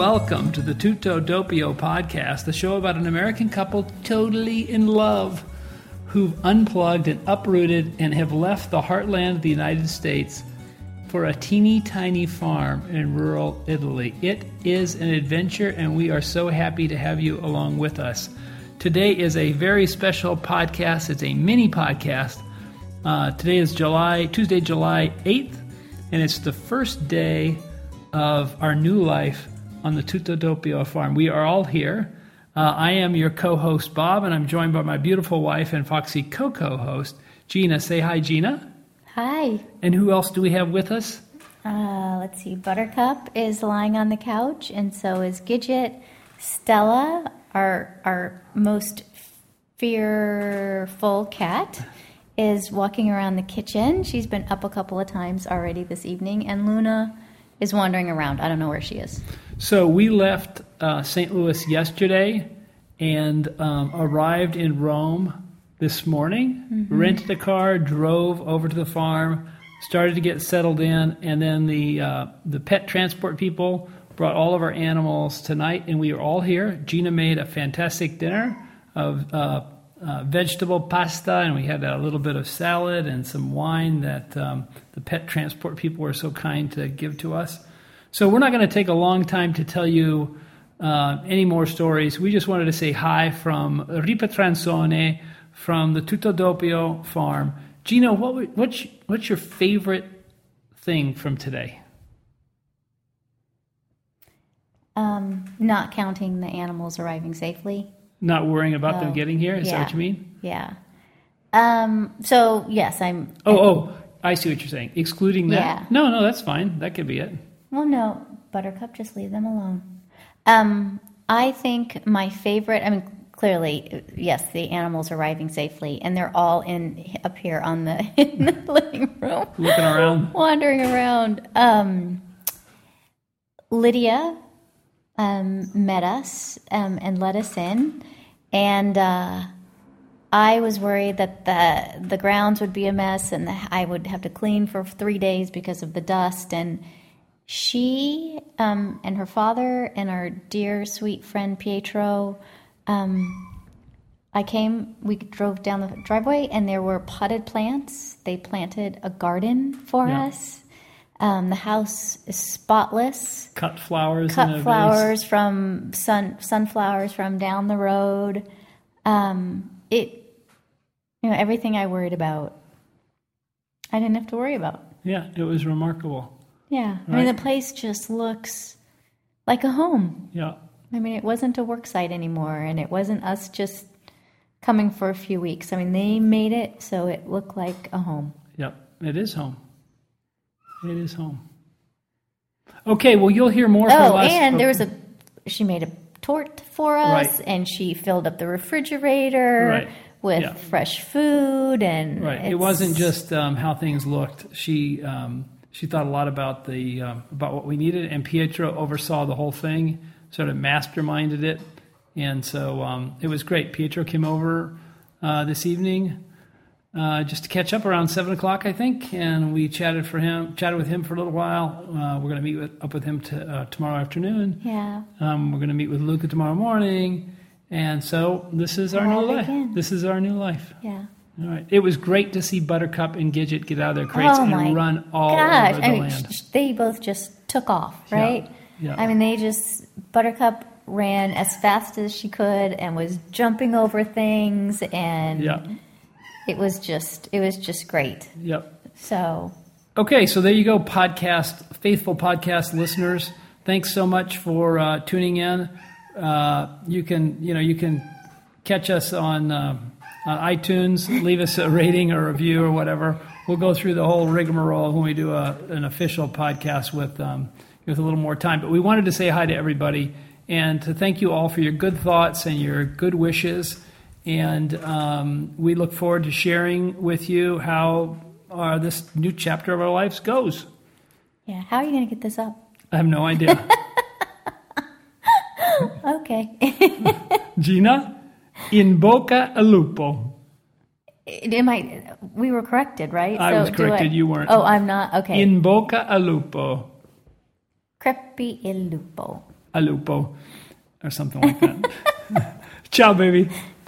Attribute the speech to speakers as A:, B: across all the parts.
A: welcome to the Tutto Doppio podcast, the show about an American couple totally in love who've unplugged and uprooted and have left the heartland of the United States for a teeny tiny farm in rural Italy. It is an adventure, and we are so happy to have you along with us. Today is a very special podcast. It's a mini podcast. Uh, today is July Tuesday, July eighth, and it's the first day of our new life on the Tutto Doppio farm. We are all here. Uh, I am your co-host Bob, and I'm joined by my beautiful wife and Foxy co-co-host Gina. Say hi, Gina.
B: Hi.
A: And who else do we have with us?
B: Uh, let's see. Buttercup is lying on the couch, and so is Gidget. Stella, our our most fearful cat, is walking around the kitchen. She's been up a couple of times already this evening, and Luna is wandering around. I don't know where she is.
A: So we left uh, St. Louis yesterday and um, arrived in Rome this morning, mm-hmm. rented a car, drove over to the farm, started to get settled in, and then the uh, the pet transport people brought all of our animals tonight, and we are all here. Gina made a fantastic dinner of uh, uh, vegetable pasta, and we had a little bit of salad and some wine that um, the pet transport people were so kind to give to us. So we're not going to take a long time to tell you uh, any more stories. We just wanted to say hi from Ripa Ripatransone from the Tutto Doppio farm. Gino, what, what's, what's your favorite thing from today?
B: Um, not counting the animals arriving safely.
A: Not worrying about oh, them getting here? Is yeah, that what you mean?
B: Yeah. Um, so, yes, I'm.
A: Oh, I, oh, I see what you're saying. Excluding that? Yeah. No, no, that's fine. That could be it.
B: Well, no, Buttercup, just leave them alone. Um, I think my favorite, I mean, clearly, yes, the animals arriving safely, and they're all in up here on the in the living room,
A: looking around,
B: wandering around. Um, Lydia um, met us um, and let us in, and uh, I was worried that the the grounds would be a mess, and the, I would have to clean for three days because of the dust and. She um, and her father and our dear sweet friend Pietro um, I came, we drove down the driveway, and there were potted plants. They planted a garden for yeah. us. Um, the house is spotless.
A: Cut flowers.
B: Cut flowers vase. from sun sunflowers from down the road. Um, it, you know, everything I worried about, I didn't have to worry about.
A: Yeah, it was remarkable.
B: Yeah, right? I mean the place just looks like a home.
A: Yeah.
B: I mean, it wasn't a work site anymore, and it wasn't us just coming for a few weeks. I mean, they made it so it looked like a home.
A: Yep, it is home. It is home. Okay, well, you'll hear more
B: oh,
A: from
B: us. and there was a, she made a tort for us,
A: right.
B: and she filled up the refrigerator.
A: Right.
B: With
A: yeah.
B: fresh food and
A: right, it wasn't just um, how things looked. She um, she thought a lot about the um, about what we needed, and Pietro oversaw the whole thing sort of masterminded it. And so um, it was great. Pietro came over uh, this evening uh, just to catch up around seven o'clock, I think, and we chatted for him, chatted with him for a little while. Uh, we're going to meet with, up with him to, uh, tomorrow afternoon.
B: Yeah.
A: Um, we're going to meet with Luca tomorrow morning, and so this is our new life. Again. This is our new life.
B: Yeah.
A: All right. It was great to see Buttercup and Gidget get out of their crates oh and run all
B: gosh.
A: over the
B: I mean,
A: land.
B: They both just took off, right?
A: Yeah. Yeah.
B: I mean, they just Buttercup ran as fast as she could and was jumping over things, and
A: yeah.
B: It was just it was just great.
A: Yep.
B: So.
A: Okay, so there you go, podcast faithful podcast listeners. Thanks so much for uh, tuning in. Uh, you can you know you can catch us on uh, on iTunes. Leave us a rating or a review or whatever. We'll go through the whole rigmarole when we do a, an official podcast with. Um, with a little more time. But we wanted to say hi to everybody and to thank you all for your good thoughts and your good wishes. And um, we look forward to sharing with you how uh, this new chapter of our lives goes.
B: Yeah, how are you going to get this up?
A: I have no idea.
B: okay.
A: Gina, in bocca al lupo.
B: Am I? We were corrected, right?
A: I so was corrected. I, you weren't.
B: Oh, I'm not. Okay.
A: In bocca al lupo.
B: Crepi il lupo.
A: Al lupo, or something like that. ciao, baby.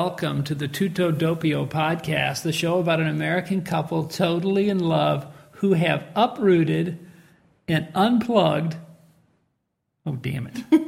A: Welcome to the Tutto Doppio podcast, the show about an American couple totally in love who have uprooted and unplugged. Oh, damn it.